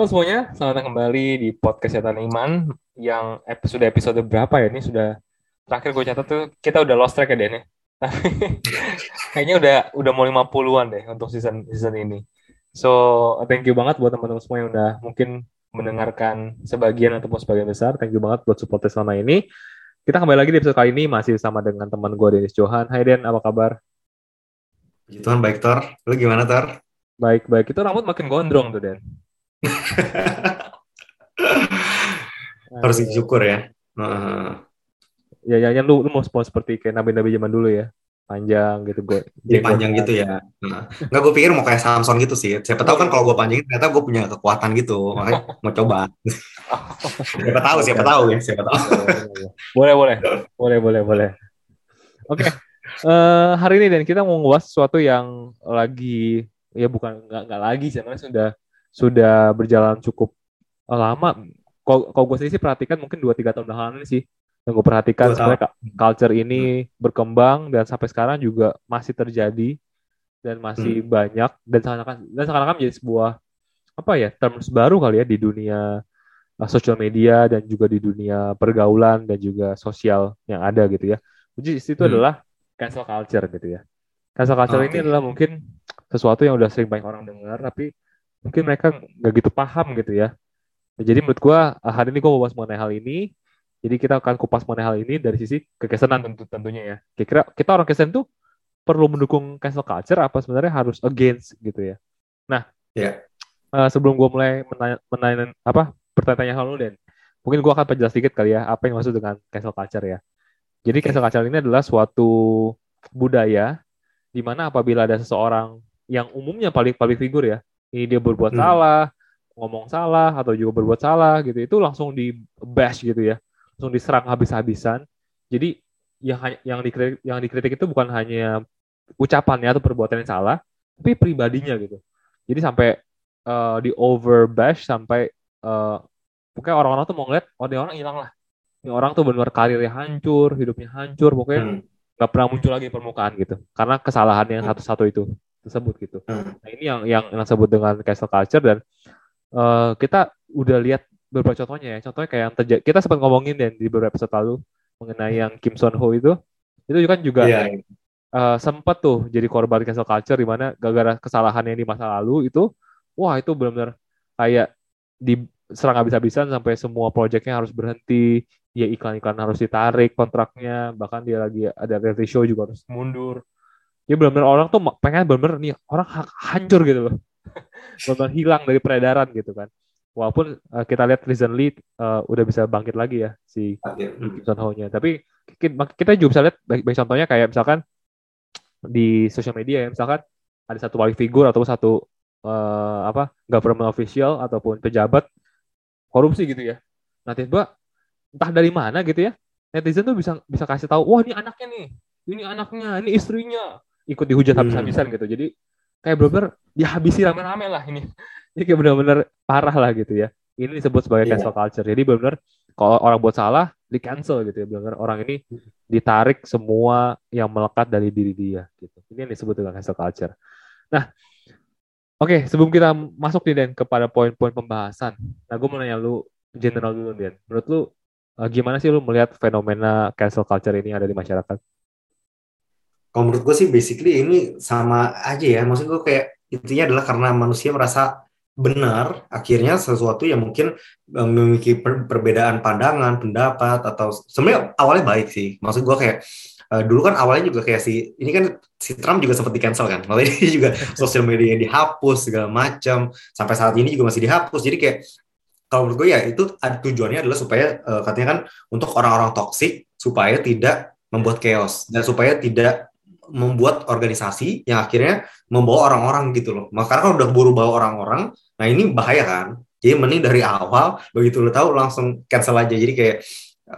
Halo semuanya, selamat datang kembali di podcast Setan Iman yang episode episode berapa ya? Ini sudah terakhir gue catat tuh kita udah lost track ya Den ya. Tapi kayaknya udah udah mau 50-an deh untuk season season ini. So, thank you banget buat teman-teman semua yang udah mungkin mendengarkan sebagian ataupun sebagian besar. Thank you banget buat support selama ini. Kita kembali lagi di episode kali ini masih sama dengan teman gue Denis Johan. Hai Den, apa kabar? Puji Tuhan baik Tor. Lu gimana Tor? Baik, baik. Itu rambut makin gondrong tuh Den. Harus disyukur ya. Uh. Ya, ya, ya lu, lu mau, mau seperti kayak nabi-nabi zaman dulu ya, panjang gitu gue. Jadi panjang gitu ya. Nah. Nggak gue pikir mau kayak Samson gitu sih. Siapa tahu kan kalau gue panjangin ternyata gue punya kekuatan gitu. Makanya mau coba. siapa tahu, siapa tahu ya, siapa tahu. boleh, boleh, boleh, boleh, boleh. Oke, okay. uh, eh, hari ini dan kita mau nguas sesuatu yang lagi ya bukan nggak nggak lagi sih, sudah sudah berjalan cukup lama. Kalau gue sendiri sih perhatikan mungkin 2-3 tahun belakangan sih yang gue perhatikan sebenarnya culture ini hmm. berkembang dan sampai sekarang juga masih terjadi dan masih hmm. banyak dan seakan-akan dan seakan-akan menjadi sebuah apa ya terms baru kali ya di dunia uh, sosial media dan juga di dunia pergaulan dan juga sosial yang ada gitu ya. Jadi itu hmm. adalah cancel culture gitu ya. Cancel culture okay. ini adalah mungkin sesuatu yang udah sering banyak orang dengar tapi mungkin mereka nggak gitu paham gitu ya. Jadi menurut gue ah, hari ini gue mau bahas mengenai hal ini. Jadi kita akan kupas mengenai hal ini dari sisi kekesenan tentu tentunya ya. Kira-kira kita orang kesen tuh perlu mendukung cancel culture apa sebenarnya harus against gitu ya. Nah, yeah. Ya. uh, sebelum gue mulai menanya, menanya apa pertanyaan hal lu Dan, mungkin gue akan perjelas sedikit kali ya apa yang maksud dengan cancel culture ya. Jadi cancel culture ini adalah suatu budaya di mana apabila ada seseorang yang umumnya paling paling figur ya, ini dia berbuat hmm. salah, ngomong salah atau juga berbuat salah gitu, itu langsung di bash gitu ya, langsung diserang habis-habisan. Jadi yang yang dikritik yang dikritik itu bukan hanya ucapannya atau perbuatan yang salah, tapi pribadinya gitu. Jadi sampai uh, di over bash sampai uh, pokoknya orang-orang tuh mau ngeliat, oh dia orang hilang lah. Ini orang tuh benar karirnya hancur, hidupnya hancur, pokoknya hmm. nggak hmm. pernah muncul lagi permukaan gitu. Karena kesalahan yang hmm. satu-satu itu tersebut gitu. Hmm. Nah ini yang yang yang disebut dengan cancel culture dan uh, kita udah lihat beberapa contohnya ya. Contohnya kayak yang terjadi kita sempat ngomongin dan di beberapa episode lalu mengenai yang Kim Son Ho itu itu kan juga yeah. Iya. uh, sempat tuh jadi korban cancel culture di mana gara-gara kesalahan yang di masa lalu itu wah itu benar-benar kayak diserang habis-habisan sampai semua proyeknya harus berhenti ya iklan-iklan harus ditarik kontraknya bahkan dia lagi ada reality show juga harus mundur ya benar-benar orang tuh pengen benar-benar nih orang hancur gitu loh. Benar-benar hilang dari peredaran gitu kan. Walaupun uh, kita lihat recently uh, udah bisa bangkit lagi ya si Kim Son Ho nya tapi kita juga bisa lihat baik, baik contohnya kayak misalkan di sosial media ya misalkan ada satu wali figur atau satu uh, apa government official ataupun pejabat korupsi gitu ya. Nah tiba entah dari mana gitu ya netizen tuh bisa bisa kasih tahu wah ini anaknya nih. Ini anaknya ini istrinya ikut dihujat hmm. habis-habisan gitu. Jadi kayak bener-bener dihabisi rame-rame lah ini. Ini kayak bener-bener parah lah gitu ya. Ini disebut sebagai yeah. cancel culture. Jadi bener-bener kalau orang buat salah di cancel gitu ya. Bener-bener orang ini ditarik semua yang melekat dari diri dia gitu. Ini yang disebut dengan cancel culture. Nah, oke okay, sebelum kita masuk nih Dan kepada poin-poin pembahasan. Nah, gue mau nanya lu general dulu Dan. Menurut lu eh, gimana sih lu melihat fenomena cancel culture ini ada di masyarakat? Kalau menurut gue sih basically ini sama aja ya. Maksud gue kayak intinya adalah karena manusia merasa benar akhirnya sesuatu yang mungkin eh, memiliki per perbedaan pandangan pendapat atau sebenarnya awalnya baik sih. Maksud gue kayak uh, dulu kan awalnya juga kayak si ini kan si Trump juga sempat di cancel kan. Malah dia juga sosial media dihapus segala macam sampai saat ini juga masih dihapus. Jadi kayak kalau menurut gue ya itu ada tujuannya adalah supaya uh, katanya kan untuk orang-orang toksik supaya tidak membuat chaos. Dan supaya tidak membuat organisasi yang akhirnya membawa orang-orang gitu loh. Maka kan udah buru bawa orang-orang, nah ini bahaya kan. Jadi mending dari awal begitu lo tahu langsung cancel aja. Jadi kayak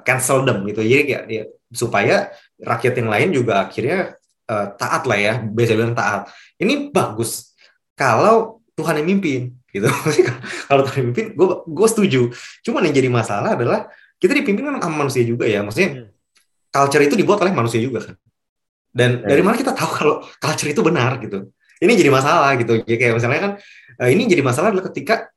cancel them gitu. Jadi kayak ya, supaya rakyat yang lain juga akhirnya uh, taat lah ya, biasa bilang taat. Ini bagus kalau Tuhan yang mimpin gitu. kalau Tuhan yang mimpin, gue gue setuju. Cuman yang jadi masalah adalah kita dipimpin kan sama manusia juga ya. Maksudnya hmm. culture itu dibuat oleh manusia juga kan. Dan dari mana kita tahu kalau culture itu benar gitu? Ini jadi masalah gitu. Jadi kayak misalnya kan eh, ini jadi masalah adalah ketika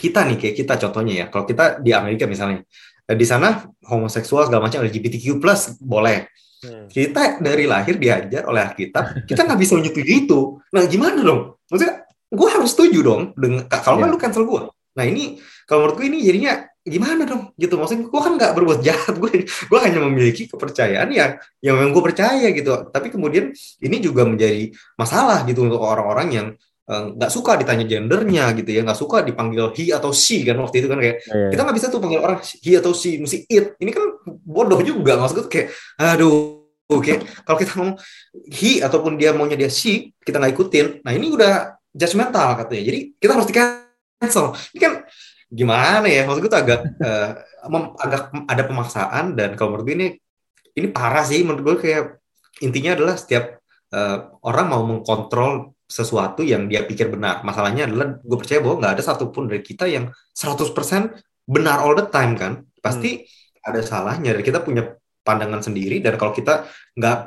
kita nih kayak kita contohnya ya kalau kita di Amerika misalnya eh, di sana homoseksual segala macam LGBTQ plus boleh hmm. kita dari lahir diajar oleh Alkitab kita nggak bisa menyetujui itu nah gimana dong maksudnya gue harus setuju dong dengan kalau yeah. lu cancel gue nah ini kalau menurut gue ini jadinya gimana dong? Gitu maksudnya gue kan nggak berbuat jahat gue gue hanya memiliki kepercayaan yang yang memang gue percaya gitu. Tapi kemudian ini juga menjadi masalah gitu untuk orang-orang yang eh, nggak uh, suka ditanya gendernya gitu ya nggak suka dipanggil he atau she kan waktu itu kan kayak yeah. kita nggak bisa tuh panggil orang he atau she mesti it. Ini kan bodoh juga maksud gue kayak aduh oke kalau kita ngomong he ataupun dia maunya dia she kita nggak ikutin. Nah ini udah judgmental katanya jadi kita harus di cancel. Ini kan gimana ya? Maksud gue tuh agak uh, agak ada pemaksaan dan kalau menurut gue ini ini parah sih. Menurut gue kayak intinya adalah setiap uh, orang mau mengkontrol sesuatu yang dia pikir benar. Masalahnya adalah gue percaya bahwa nggak ada satupun dari kita yang 100% benar all the time kan. Pasti hmm. ada salahnya dan kita punya pandangan sendiri dan kalau kita nggak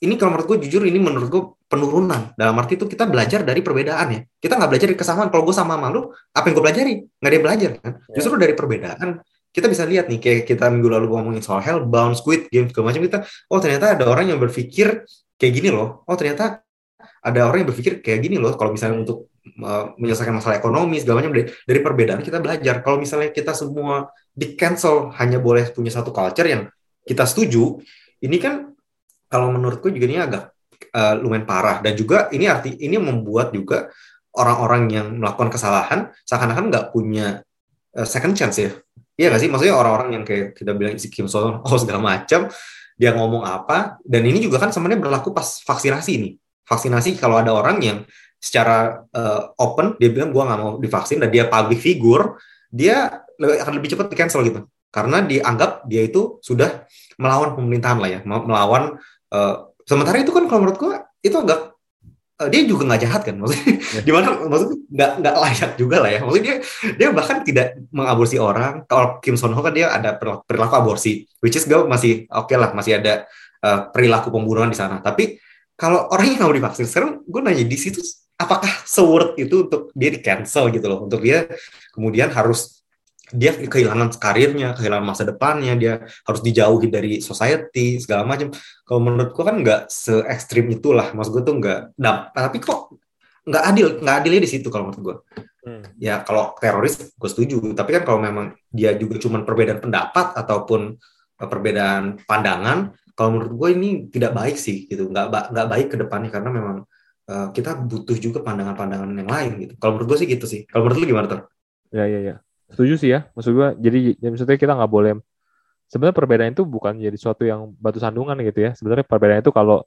ini kalau menurut gue jujur ini menurut gue penurunan. Dalam arti itu kita belajar dari perbedaan ya. Kita nggak belajar dari kesamaan. Kalau gue sama malu apa yang gue pelajari? Nggak ada yang belajar kan? Yeah. justru dari perbedaan kita bisa lihat nih kayak kita minggu lalu ngomongin soal Hellbound, Squid Game segala macam kita oh ternyata ada orang yang berpikir kayak gini loh. Oh ternyata ada orang yang berpikir kayak gini loh kalau misalnya untuk uh, menyelesaikan masalah ekonomi segala macam dari, dari perbedaan kita belajar. Kalau misalnya kita semua di cancel hanya boleh punya satu culture yang kita setuju ini kan kalau menurutku juga ini agak uh, lumayan parah. Dan juga ini arti ini membuat juga orang-orang yang melakukan kesalahan seakan-akan nggak punya uh, second chance ya. Iya nggak sih? Maksudnya orang-orang yang kayak kita bilang si Kim Son oh segala macam dia ngomong apa. Dan ini juga kan sebenarnya berlaku pas vaksinasi ini vaksinasi kalau ada orang yang secara uh, open dia bilang gua nggak mau divaksin dan dia public figure dia akan lebih cepat di cancel gitu. Karena dianggap dia itu sudah melawan pemerintahan lah ya melawan Uh, sementara itu kan kalau menurut gua itu agak uh, dia juga nggak jahat kan? Maksudnya ya. gimana? Maksudnya nggak nggak layak juga lah ya. Maksudnya dia dia bahkan tidak mengaborsi orang. Kalau Kim Son Ho kan dia ada perilaku, perilaku aborsi which is gue masih oke okay lah masih ada uh, perilaku pembunuhan di sana. Tapi kalau orang yang mau divaksin sekarang gue nanya di situ apakah seword itu untuk dia di cancel gitu loh? Untuk dia kemudian harus dia kehilangan karirnya, kehilangan masa depannya, dia harus dijauhi dari society segala macam. Kalau menurutku kan nggak se ekstrim itulah, maksud gue tuh nggak. Nah, tapi kok nggak adil, nggak adilnya di situ kalau menurut gue. Hmm. Ya kalau teroris gue setuju, tapi kan kalau memang dia juga cuma perbedaan pendapat ataupun eh, perbedaan pandangan, kalau menurut gue ini tidak baik sih gitu, nggak nggak baik ke depannya karena memang uh, kita butuh juga pandangan-pandangan yang lain gitu. Kalau menurut gue sih gitu sih. Kalau menurut lu gimana tuh? Ya ya ya setuju sih ya maksud gue jadi ya maksudnya kita nggak boleh sebenarnya perbedaan itu bukan jadi suatu yang batu sandungan gitu ya sebenarnya perbedaan itu kalau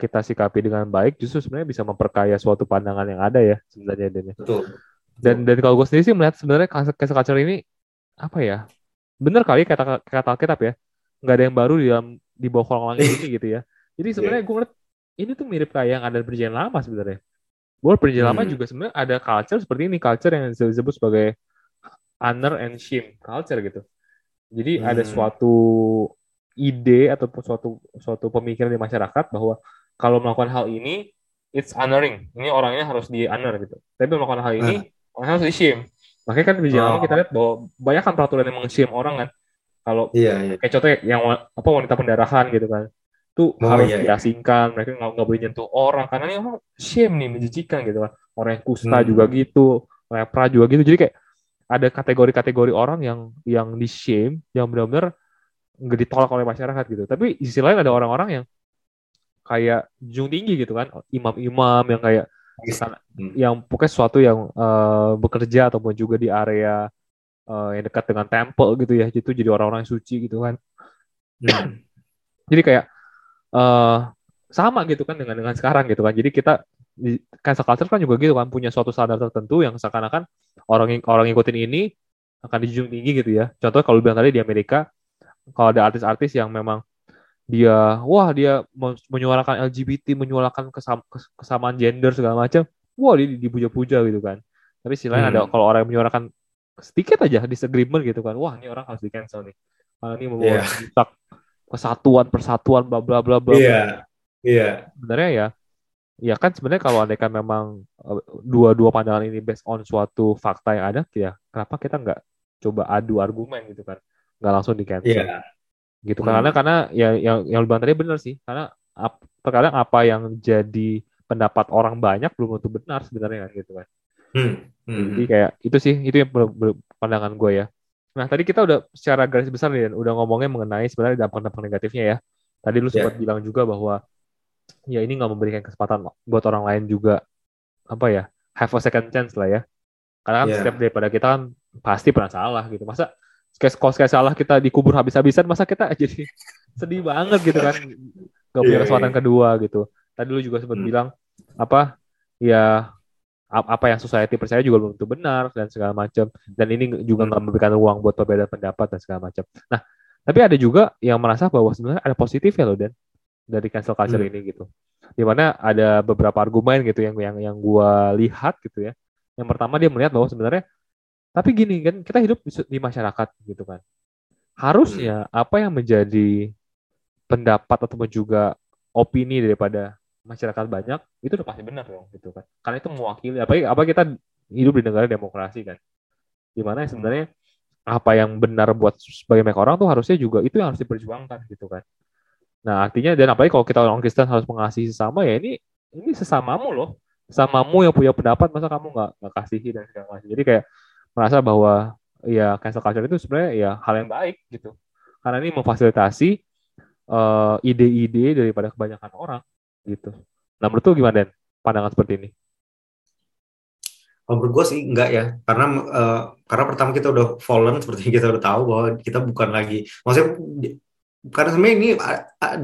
kita sikapi dengan baik justru sebenarnya bisa memperkaya suatu pandangan yang ada ya sebenarnya dan ya. Betul. dan dan kalau gue sendiri sih melihat sebenarnya cancel culture ini apa ya bener kali kata kata Alkitab ya nggak ada yang baru di dalam di bawah kolong langit ini gitu ya jadi sebenarnya gue ngeliat ini tuh mirip kayak yang ada perjanjian lama sebenarnya Bahwa perjanjian hmm. lama juga sebenarnya ada culture seperti ini culture yang disebut sebagai honor and shame culture gitu. Jadi hmm. ada suatu ide ataupun suatu suatu pemikiran di masyarakat bahwa kalau melakukan hal ini it's honoring. Ini orangnya harus di honor gitu. Tapi melakukan hal ini hmm. orangnya harus di shame. Makanya kan di oh. kita lihat bahwa banyak kan peraturan yang meng-shame orang kan. Kalau iya, iya. kayak contoh yang apa wanita pendarahan gitu kan. Itu oh, harus iya, iya. diasingkan, mereka nggak nggak boleh nyentuh orang karena ini orang shame nih menjijikan gitu kan. Orang yang kusta hmm. juga gitu, lepra juga gitu. Jadi kayak ada kategori-kategori orang yang yang di shame yang benar-benar nggak ditolak oleh masyarakat gitu tapi di sisi lain ada orang-orang yang kayak jung tinggi gitu kan imam-imam yang kayak hmm. yang pokoknya sesuatu yang uh, bekerja ataupun juga di area uh, yang dekat dengan temple gitu ya itu jadi orang-orang yang suci gitu kan hmm. jadi kayak uh, sama gitu kan dengan dengan sekarang gitu kan jadi kita di cancel culture kan juga gitu kan punya suatu standar tertentu yang seakan-akan orang orang ngikutin ini akan dijunjung tinggi gitu ya. Contoh kalau bilang tadi di Amerika kalau ada artis-artis yang memang dia wah dia menyuarakan LGBT, menyuarakan kesam, kesamaan gender segala macam, wah dia dipuja-puja gitu kan. Tapi sisi lain hmm. ada kalau orang yang menyuarakan sedikit aja disagreement gitu kan, wah ini orang harus di cancel nih. Karena ini membawa yeah. kesatuan, persatuan, bla bla bla bla. Iya. Iya. Sebenarnya ya ya kan sebenarnya kalau andaikan memang eh, dua-dua pandangan ini based on suatu fakta yang ada ya kenapa kita nggak coba adu argumen gitu kan nggak langsung di cancel Iya. gitu Hmm. karena karena ya yang yang bilang tadi benar sih karena ap- terkadang apa yang jadi pendapat orang banyak belum tentu benar sebenarnya kan gitu kan Hmm. Hmm. jadi kayak itu sih itu yang pandangan gue ya nah tadi kita udah secara garis besar nih udah ngomongnya mengenai sebenarnya dampak-dampak negatifnya ya tadi lu Ya. sempat bilang juga bahwa ya ini nggak memberikan kesempatan buat orang lain juga apa ya have a second chance lah ya karena kan Ya. setiap daripada kita kan pasti pernah salah gitu masa kalau sekali salah kita dikubur habis-habisan masa kita jadi sedih banget gitu kan nggak punya Iya, kesempatan iya. kedua gitu tadi lu juga sempat Hmm. bilang apa ya ap- apa yang society percaya juga belum tentu benar dan segala macam dan ini juga Hmm. nggak memberikan ruang buat perbedaan pendapat dan segala macam nah tapi ada juga yang merasa bahwa sebenarnya ada positifnya loh dan dari cancel culture Hmm. ini gitu. Di mana ada beberapa argumen gitu yang yang yang gua lihat gitu ya. Yang pertama dia melihat bahwa sebenarnya tapi gini kan kita hidup di, di masyarakat gitu kan. Harusnya apa yang menjadi pendapat ataupun juga opini daripada masyarakat banyak itu udah pasti benar dong gitu kan. Karena itu mewakili apa apa kita hidup di negara demokrasi kan. Di mana sebenarnya apa yang benar buat sebagai banyak orang tuh harusnya juga itu yang harus diperjuangkan gitu kan nah artinya dan apalagi kalau kita orang Kristen harus mengasihi sesama ya ini ini sesamamu loh sesamamu yang punya pendapat masa kamu nggak nggak kasihi dan segala macam jadi kayak merasa bahwa ya cancel culture itu sebenarnya ya hal yang baik gitu karena ini memfasilitasi eh, ide-ide daripada kebanyakan orang gitu. Nah menurut lu gimana Den? Pandangan seperti ini? Kalau menurut gue sih enggak ya, karena eh, karena pertama kita udah fallen seperti kita udah tahu bahwa kita bukan lagi, maksudnya karena sebenarnya ini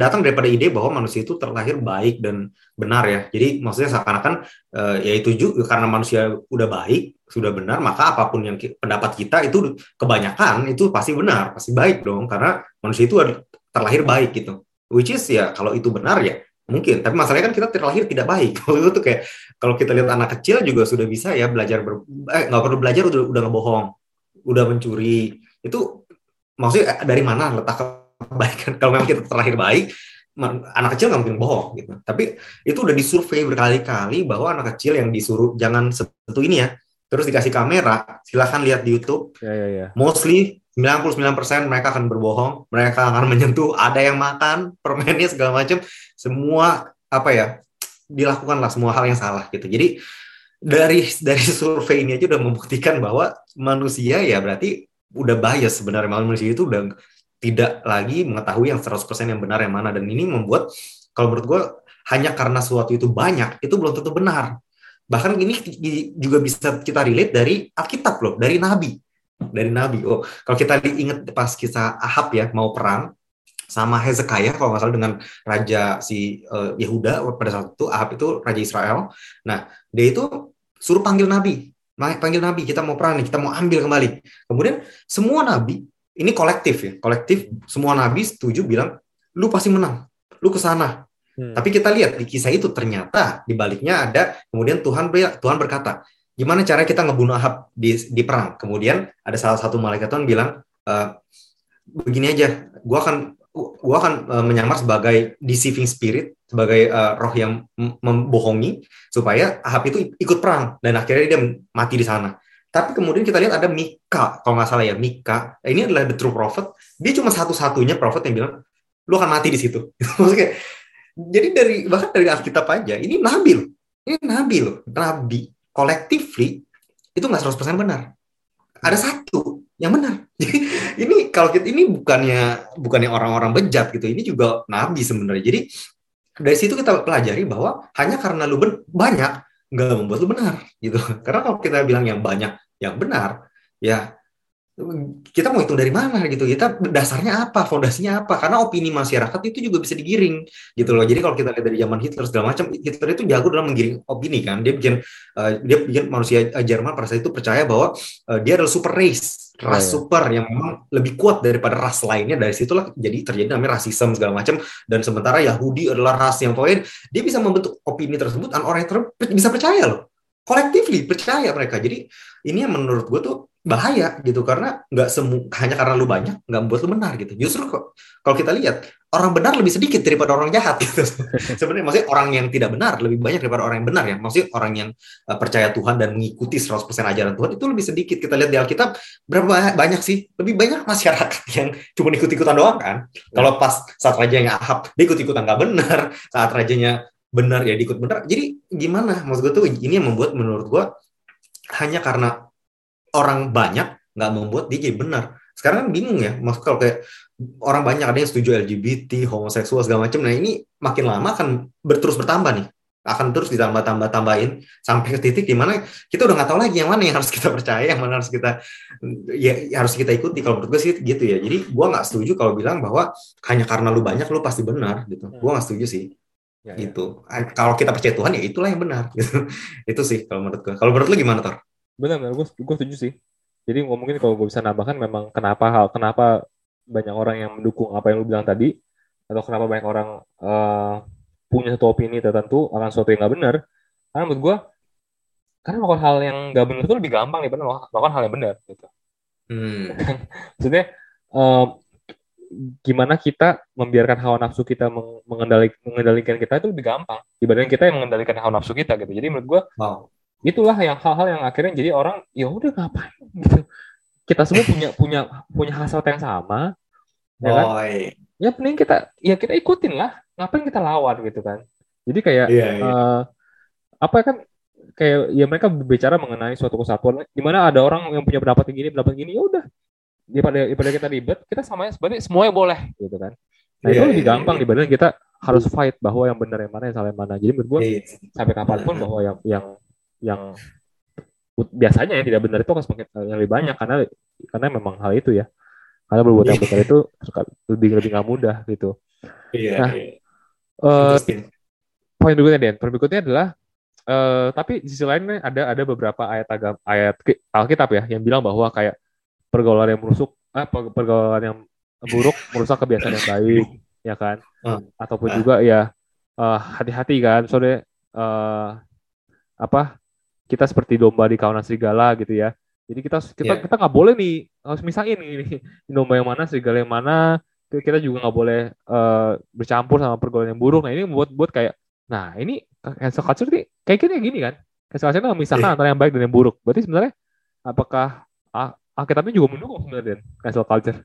datang daripada ide bahwa manusia itu terlahir baik dan benar ya. Jadi maksudnya seakan-akan eh, ya itu juga karena manusia udah baik, sudah benar, maka apa pun yang pendapat kita itu kebanyakan itu pasti benar, pasti baik dong, karena manusia itu terlahir baik gitu. Which is ya kalau itu benar ya mungkin, tapi masalahnya kan kita terlahir tidak baik. Kalau itu tuh kayak kalau kita lihat anak kecil juga sudah bisa ya belajar ber, eh, nggak perlu belajar udah udah ngebohong, udah mencuri. Itu maksudnya dari mana letak kebaikan? Kalau memang kita terlahir baik, anak kecil nggak mungkin bohong gitu. Tapi itu udah disurvei berkali-kali bahwa anak kecil yang disuruh jangan sentuh ini ya, terus dikasih kamera, silahkan lihat di YouTube. Ya ya ya. Mostly 99% mereka akan berbohong, mereka akan menyentuh, ada yang makan permennya segala macam, semua apa ya dilakukanlah semua hal yang salah gitu. Jadi dari dari survei ini aja udah membuktikan bahwa manusia ya berarti udah bias sebenarnya manusia itu udah tidak lagi mengetahui yang 100% yang benar yang mana dan ini membuat kalau menurut gue hanya karena suatu itu banyak itu belum tentu benar. Bahkan ini juga bisa kita relate dari Alkitab loh, dari nabi dari Nabi. Oh, kalau kita ingat pas kisah Ahab ya mau perang sama Hezekiah kalau nggak salah dengan raja si uh, Yehuda pada saat itu Ahab itu raja Israel. Nah dia itu suruh panggil Nabi, panggil Nabi kita mau perang nih, kita mau ambil kembali. Kemudian semua Nabi ini kolektif ya, kolektif semua Nabi setuju bilang lu pasti menang, lu ke sana. Hmm. Tapi kita lihat di kisah itu ternyata di baliknya ada kemudian Tuhan Tuhan berkata gimana cara kita ngebunuh Ahab di, di perang. Kemudian ada salah satu malaikat Tuhan bilang, e, begini aja, gua akan gua akan uh, menyamar sebagai deceiving spirit, sebagai uh, roh yang membohongi supaya Ahab itu ikut perang dan akhirnya dia mati di sana. Tapi kemudian kita lihat ada Mika, kalau nggak salah ya Mika, ini adalah the true prophet. Dia cuma satu-satunya prophet yang bilang, lu akan mati di situ. Jadi dari bahkan dari Alkitab aja, ini nabi loh, ini nabi loh, nabi collectively itu nggak 100% benar. Ada satu yang benar. Jadi ini kalau kita ini bukannya bukannya orang-orang bejat gitu, ini juga nabi sebenarnya. Jadi dari situ kita pelajari bahwa hanya karena lu banyak nggak membuat lu benar gitu. Karena kalau kita bilang yang banyak yang benar, ya kita mau hitung dari mana gitu? Kita dasarnya apa? Fondasinya apa? Karena opini masyarakat itu juga bisa digiring gitu loh. Jadi kalau kita lihat dari zaman Hitler segala macam Hitler itu jago dalam menggiring opini kan. Dia bikin uh, dia bikin manusia uh, Jerman pada saat itu percaya bahwa uh, dia adalah super race ras oh, iya. super yang memang lebih kuat daripada ras lainnya. Dari situlah jadi terjadi namanya rasisme segala macam. Dan sementara Yahudi adalah ras yang poin dia bisa membentuk opini tersebut dan orang yang bisa percaya loh. Collectively percaya mereka. Jadi ini yang menurut gue tuh bahaya gitu karena nggak semu hanya karena lu banyak nggak membuat lu benar gitu justru kok kalau kita lihat orang benar lebih sedikit daripada orang jahat gitu. Sebenarnya maksudnya orang yang tidak benar lebih banyak daripada orang yang benar ya. Maksudnya orang yang uh, percaya Tuhan dan mengikuti 100% ajaran Tuhan itu lebih sedikit. Kita lihat di Alkitab berapa banyak sih? Lebih banyak masyarakat yang cuma ikut-ikutan doang kan. Ya. Kalau pas saat rajanya Ahab dia ikut-ikutan nggak benar, saat rajanya benar ya diikut benar. Jadi gimana? Maksud gue tuh ini yang membuat menurut gue hanya karena orang banyak nggak membuat dia jadi benar. Sekarang kan bingung ya, maksud kalau kayak orang banyak ada yang setuju LGBT, homoseksual segala macam. Nah ini makin lama akan berterus bertambah nih, akan terus ditambah-tambah tambahin sampai ke titik di mana kita udah nggak tahu lagi yang mana yang harus kita percaya, yang mana harus kita ya harus kita ikuti. Kalau menurut gue sih gitu ya. Jadi gue nggak setuju kalau bilang bahwa hanya karena lu banyak lu pasti benar gitu. Hmm. Gue nggak setuju sih. Ya, ya. gitu. Ya. Kalau kita percaya Tuhan ya itulah yang benar. Gitu. itu sih kalau menurut gue. Kalau menurut lu gimana Tor? Benar, benar. Gue gue setuju sih. Jadi mungkin kalau gue bisa nambahkan memang kenapa hal kenapa banyak orang yang mendukung apa yang lu bilang tadi atau kenapa banyak orang uh, punya satu opini tertentu akan sesuatu yang nggak benar karena menurut gue karena melakukan hal yang nggak benar itu lebih gampang benar melakukan hal yang benar gitu. Hmm. maksudnya uh, gimana kita membiarkan hawa nafsu kita mengendalikan, mengendalikan kita itu lebih gampang dibanding kita yang mengendalikan hawa nafsu kita gitu. Jadi menurut gue wow itulah yang hal-hal yang akhirnya jadi orang ya udah ngapain? Gitu. Kita semua punya punya punya hasrat yang sama ya kan? Ya mending kita ya kita ikutin lah. Ngapain kita lawan gitu kan? Jadi kayak yeah, yeah. Uh, apa kan? Kayak ya mereka berbicara mengenai suatu kesatuan di mana ada orang yang punya pendapat gini pendapat gini ya udah. Daripada daripada kita ribet kita samanya sebenarnya semuanya boleh gitu kan? Nah yeah, itu lebih yeah, gampang yeah. dibanding kita harus fight bahwa yang benar yang mana yang salah yang mana. Jadi menurut gue yeah, yeah. sampai kapan pun bahwa yang yang yang biasanya yang tidak benar itu akan semakin yang lebih banyak karena karena memang hal itu ya karena berbuat yang benar itu lebih lebih nggak mudah gitu. Iya. Nah, iya. Uh, poin berikutnya Den, poin berikutnya adalah uh, tapi di sisi lain ada ada beberapa ayat agam ayat Alkitab ya yang bilang bahwa kayak pergaulan yang merusuk, ah, pergaulan yang buruk merusak kebiasaan yang baik, ya kan? Uh, Ataupun uh. juga ya hati-hati uh, kan, soalnya uh, apa kita seperti domba di kawanan serigala gitu ya. Jadi kita kita yeah. kita nggak boleh nih harus misahin ini domba yang mana serigala yang mana. Kita juga nggak boleh uh, bercampur sama pergaulan yang buruk. Nah ini buat buat kayak nah ini cancel culture nih kayak gini gini kan. Cancel culture memisahkan yeah. antara yang baik dan yang buruk. Berarti sebenarnya apakah Alkitabnya juga mendukung sebenarnya cancel culture?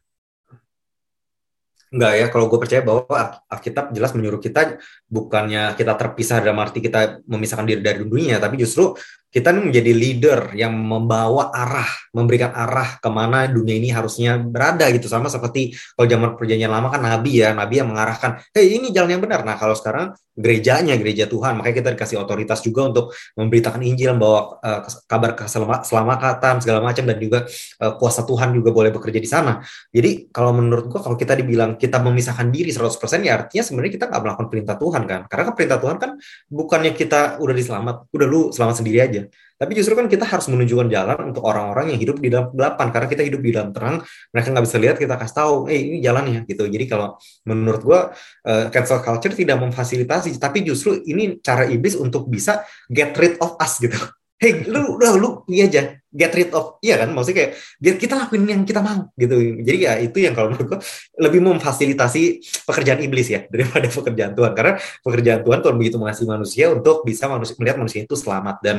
Enggak ya, kalau gue percaya bahwa Alkitab jelas menyuruh kita bukannya kita terpisah dalam arti kita memisahkan diri dari dunia, tapi justru kita menjadi leader yang membawa arah, memberikan arah ke mana dunia ini harusnya berada gitu. Sama seperti kalau zaman perjanjian lama kan Nabi ya, Nabi yang mengarahkan, hei ini jalan yang benar. Nah kalau sekarang gerejanya, gereja Tuhan, makanya kita dikasih otoritas juga untuk memberitakan Injil, membawa uh, kabar keselamatan segala macam dan juga uh, kuasa Tuhan juga boleh bekerja di sana. Jadi kalau menurut gua kalau kita dibilang kita memisahkan diri 100% ya artinya sebenarnya kita nggak melakukan perintah Tuhan kan. Karena kan perintah Tuhan kan bukannya kita udah diselamat, udah lu selamat sendiri aja tapi justru kan kita harus menunjukkan jalan untuk orang-orang yang hidup di dalam gelapan karena kita hidup di dalam terang, mereka nggak bisa lihat kita kasih tahu, eh ini jalannya gitu. Jadi kalau menurut gua uh, cancel culture tidak memfasilitasi, tapi justru ini cara iblis untuk bisa get rid of us gitu. Hey, lu udah lu iya aja get rid of iya kan maksudnya kayak biar kita lakuin yang kita mau gitu jadi ya itu yang kalau menurut gua lebih memfasilitasi pekerjaan iblis ya daripada pekerjaan Tuhan karena pekerjaan Tuhan Tuhan begitu mengasihi manusia untuk bisa manusia melihat manusia itu selamat dan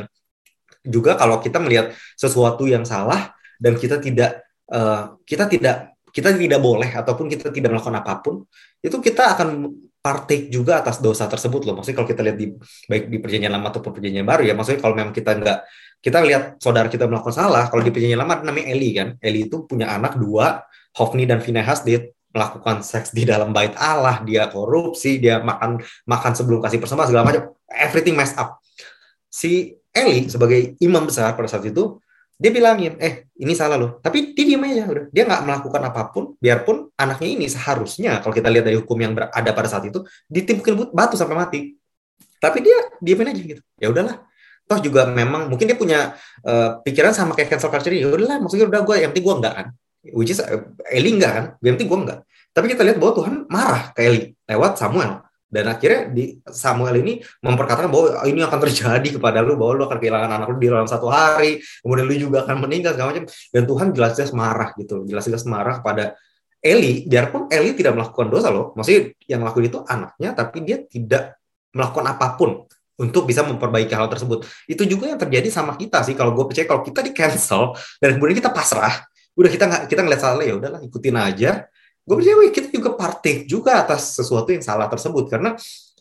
juga kalau kita melihat sesuatu yang salah dan kita tidak uh, kita tidak kita tidak boleh ataupun kita tidak melakukan apa pun itu kita akan partake juga atas dosa tersebut loh. Maksudnya kalau kita lihat di baik di perjanjian lama ataupun perjanjian baru ya maksudnya kalau memang kita nggak kita lihat saudara kita melakukan salah kalau di perjanjian lama namanya Eli kan. Eli itu punya anak dua Hofni dan Finehas dia melakukan seks di dalam bait Allah. Dia korupsi dia makan makan sebelum kasih persembahan segala macam. Everything messed up. Si Eli sebagai imam besar pada saat itu dia bilangin eh ini salah loh. Tapi dia diem aja udah. Dia nggak melakukan apa pun biarpun anaknya ini seharusnya kalau kita lihat dari hukum yang ada pada saat itu ditimpukin batu sampai mati. Tapi dia diemin aja gitu. Ya udahlah. Toh juga memang mungkin dia punya uh, pikiran sama kayak cancel culture ya udahlah maksudnya udah gue yang penting gue enggak kan. Which is uh, Eli enggak kan? Yang penting gue enggak tapi kita lihat bahwa Tuhan marah ke Eli lewat Samuel dan akhirnya di Samuel ini memperkatakan bahwa ini akan terjadi kepada lu bahwa lu akan kehilangan anak lu di dalam satu hari kemudian lu juga akan meninggal segala macam dan Tuhan jelas-jelas marah gitu jelas-jelas marah kepada Eli, biarpun Eli tidak melakukan dosa loh, maksudnya yang melakukan itu anaknya, tapi dia tidak melakukan apa pun untuk bisa memperbaiki hal tersebut. Itu juga yang terjadi sama kita sih. Kalau gue percaya kalau kita di cancel dan kemudian kita pasrah, udah kita nggak kita ngeliat salah ya udahlah ikutin aja. Gue percaya kita juga partik juga atas sesuatu yang salah tersebut. Karena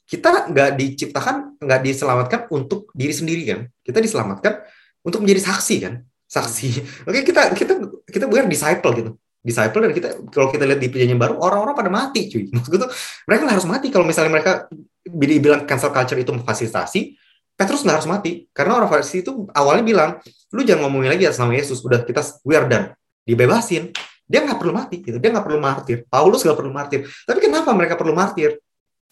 kita nggak diciptakan nggak diselamatkan untuk diri sendiri kan. Kita diselamatkan untuk menjadi saksi kan, saksi. Oke kita kita kita bukan disciple gitu. Disciple dan kita kalau kita lihat di perjanjian baru orang-orang pada mati cuy. Maksud gue tuh mereka harus mati. Kalau misalnya mereka bilang cancel culture itu memfasilitasi Petrus nggak harus mati. Karena orang Farisi itu awalnya bilang lu jangan ngomongin lagi atas nama Yesus. Udah kita we are done. Dibebasin dia nggak perlu mati gitu. Dia nggak perlu martir. Paulus nggak perlu martir. Tapi kenapa mereka perlu martir?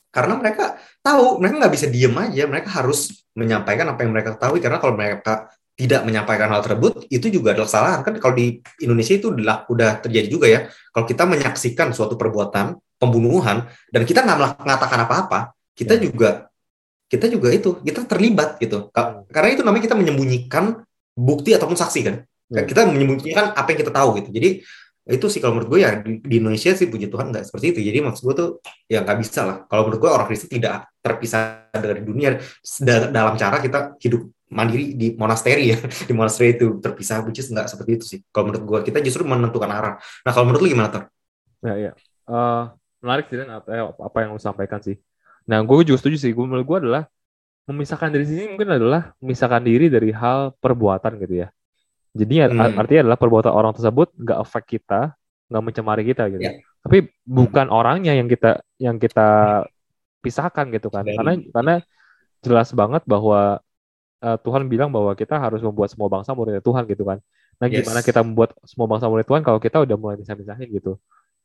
Karena mereka tahu mereka nggak bisa diem aja. Mereka harus menyampaikan apa yang mereka ketahui. Karena kalau mereka tidak menyampaikan hal tersebut itu juga adalah kesalahan. Kan kalau di Indonesia itu udah, udah terjadi juga ya. Kalau kita menyaksikan suatu perbuatan pembunuhan dan kita nggak mengatakan apa-apa kita ya. juga kita juga itu kita terlibat gitu. Hmm. karena itu namanya kita menyembunyikan bukti ataupun saksi kan? Ya. kita menyembunyikan apa yang kita tahu gitu. Jadi itu sih kalau menurut gue ya di, Indonesia sih puji Tuhan nggak seperti itu. Jadi maksud gue tuh ya nggak bisa lah. Kalau menurut gue orang Kristen tidak terpisah dari dunia. Dalam cara kita hidup mandiri di monasteri ya. Di monasteri itu terpisah which is nggak seperti itu sih. Kalau menurut gue kita justru menentukan arah. Nah kalau menurut lu gimana ter? Ya ya. Uh, menarik sih dan apa, yang lu sampaikan sih. Nah gue juga setuju sih. Gue menurut gue adalah memisahkan dari sini mungkin adalah memisahkan diri dari hal perbuatan gitu ya jadi hmm. artinya adalah perbuatan orang tersebut nggak efek kita nggak mencemari kita gitu yeah. tapi bukan hmm. orangnya yang kita yang kita pisahkan gitu kan karena karena jelas banget bahwa uh, Tuhan bilang bahwa kita harus membuat semua bangsa murid Tuhan gitu kan. Nah, yes. gimana kita membuat semua bangsa murid Tuhan kalau kita udah mulai bisa-misahin gitu.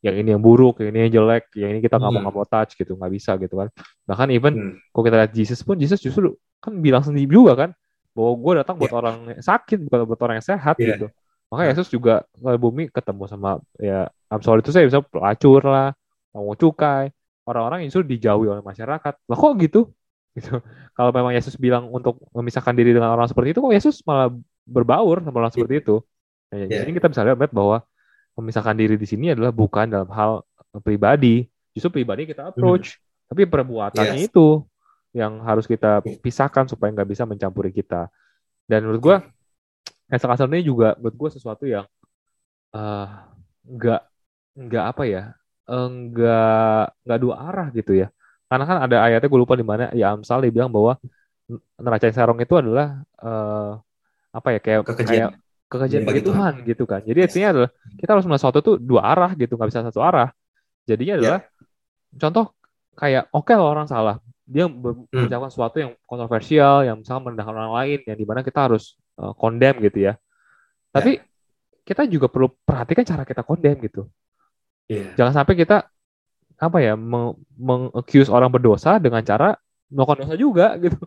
Yang ini yang buruk, yang ini yang jelek, yang ini kita nggak hmm. mau nggak mau touch gitu, nggak bisa gitu kan. Bahkan even hmm. kalau kita lihat Jesus pun, Jesus justru kan bilang sendiri juga kan bahwa gue datang buat yeah. orang sakit bukan buat orang yang sehat yeah. gitu. Maka Yesus juga ke bumi ketemu sama ya I'm sorry itu saya bisa pelacur lah, mau cukai, orang-orang yang justru dijauhi oleh masyarakat. Lah kok gitu? gitu. Kalau memang Yesus bilang untuk memisahkan diri dengan orang seperti itu, kok Yesus malah berbaur sama orang seperti itu. Nah, yeah. Jadi kita bisa lihat bahwa memisahkan diri di sini adalah bukan dalam hal pribadi, justru pribadi kita approach, hmm. tapi perbuatannya yes. itu yang harus kita pisahkan supaya nggak bisa mencampuri kita. Dan menurut gue, cancel ini juga menurut gue sesuatu yang uh, nggak nggak apa ya, nggak nggak dua arah gitu ya karena kan ada ayatnya gue lupa di mana ya Amsal dia bilang bahwa neraca sarong itu adalah uh, apa ya kayak kekejian, kayak kekejian bagi Tuhan. Tuhan gitu kan. Jadi artinya adalah kita harus melihat sesuatu tuh dua arah gitu, nggak bisa satu arah. Jadinya adalah yeah. contoh kayak oke okay orang salah, dia mengucapkan hmm. sesuatu yang kontroversial, yang misalnya merendahkan orang lain, yang di mana kita harus uh, condemn gitu ya. Tapi yeah. kita juga perlu perhatikan cara kita condemn gitu. Yeah. Jangan sampai kita apa ya mengaccuse orang berdosa dengan cara melakukan dosa juga gitu.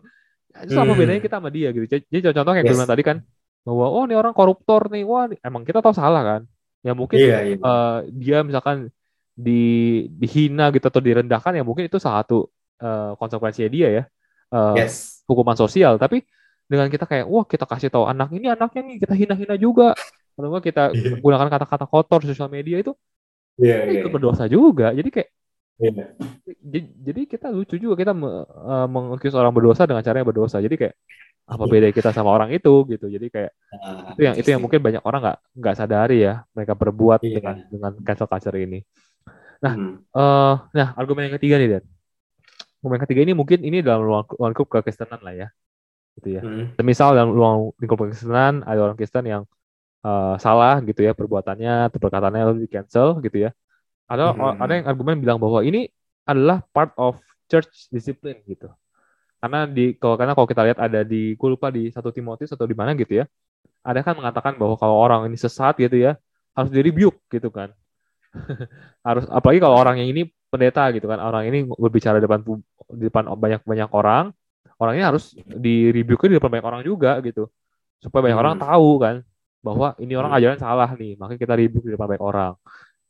Itu apa hmm. bedanya kita sama dia gitu. Jadi contoh kayak yes. bilang tadi kan bahwa oh ini orang koruptor nih, wah emang kita tahu salah kan. Ya mungkin yeah, yeah. Uh, dia misalkan di dihina gitu atau direndahkan ya mungkin itu satu uh, konsekuensinya dia ya. Uh, yes. hukuman sosial, tapi dengan kita kayak wah kita kasih tahu anak ini anaknya nih kita hina-hina juga. Kalau kita yeah. gunakan kata-kata kotor sosial media itu yeah, yeah, itu yeah. berdosa juga. Jadi kayak Yeah. Jadi kita lucu juga kita uh, orang berdosa dengan cara yang berdosa. Jadi kayak apa iya. beda kita sama orang itu gitu. Jadi kayak nah, itu yang itu yang mungkin banyak orang nggak nggak sadari ya mereka berbuat yeah. dengan dengan cancel culture ini. Nah, hmm. uh, nah argumen yang ketiga nih Dan. Yang ketiga ini mungkin ini dalam ruang lingkup kekristenan lah ya. Gitu ya. Hmm. Misal dalam ruang lingkup kekristenan ada orang Kristen yang uh, salah gitu ya perbuatannya atau perkataannya lalu di cancel gitu ya ada hmm. ada yang argumen bilang bahwa ini adalah part of church discipline gitu. Karena di kalau karena kalau kita lihat ada di gue lupa di satu Timotius atau di mana gitu ya. Ada kan mengatakan bahwa kalau orang ini sesat gitu ya, harus di rebuke gitu kan. harus apalagi kalau orang yang ini pendeta gitu kan, orang ini berbicara di depan di depan banyak-banyak orang, orang ini harus di rebuke di depan banyak orang juga gitu. Supaya banyak hmm. orang tahu kan bahwa ini orang hmm. ajaran salah nih, makanya kita rebuke di depan banyak orang.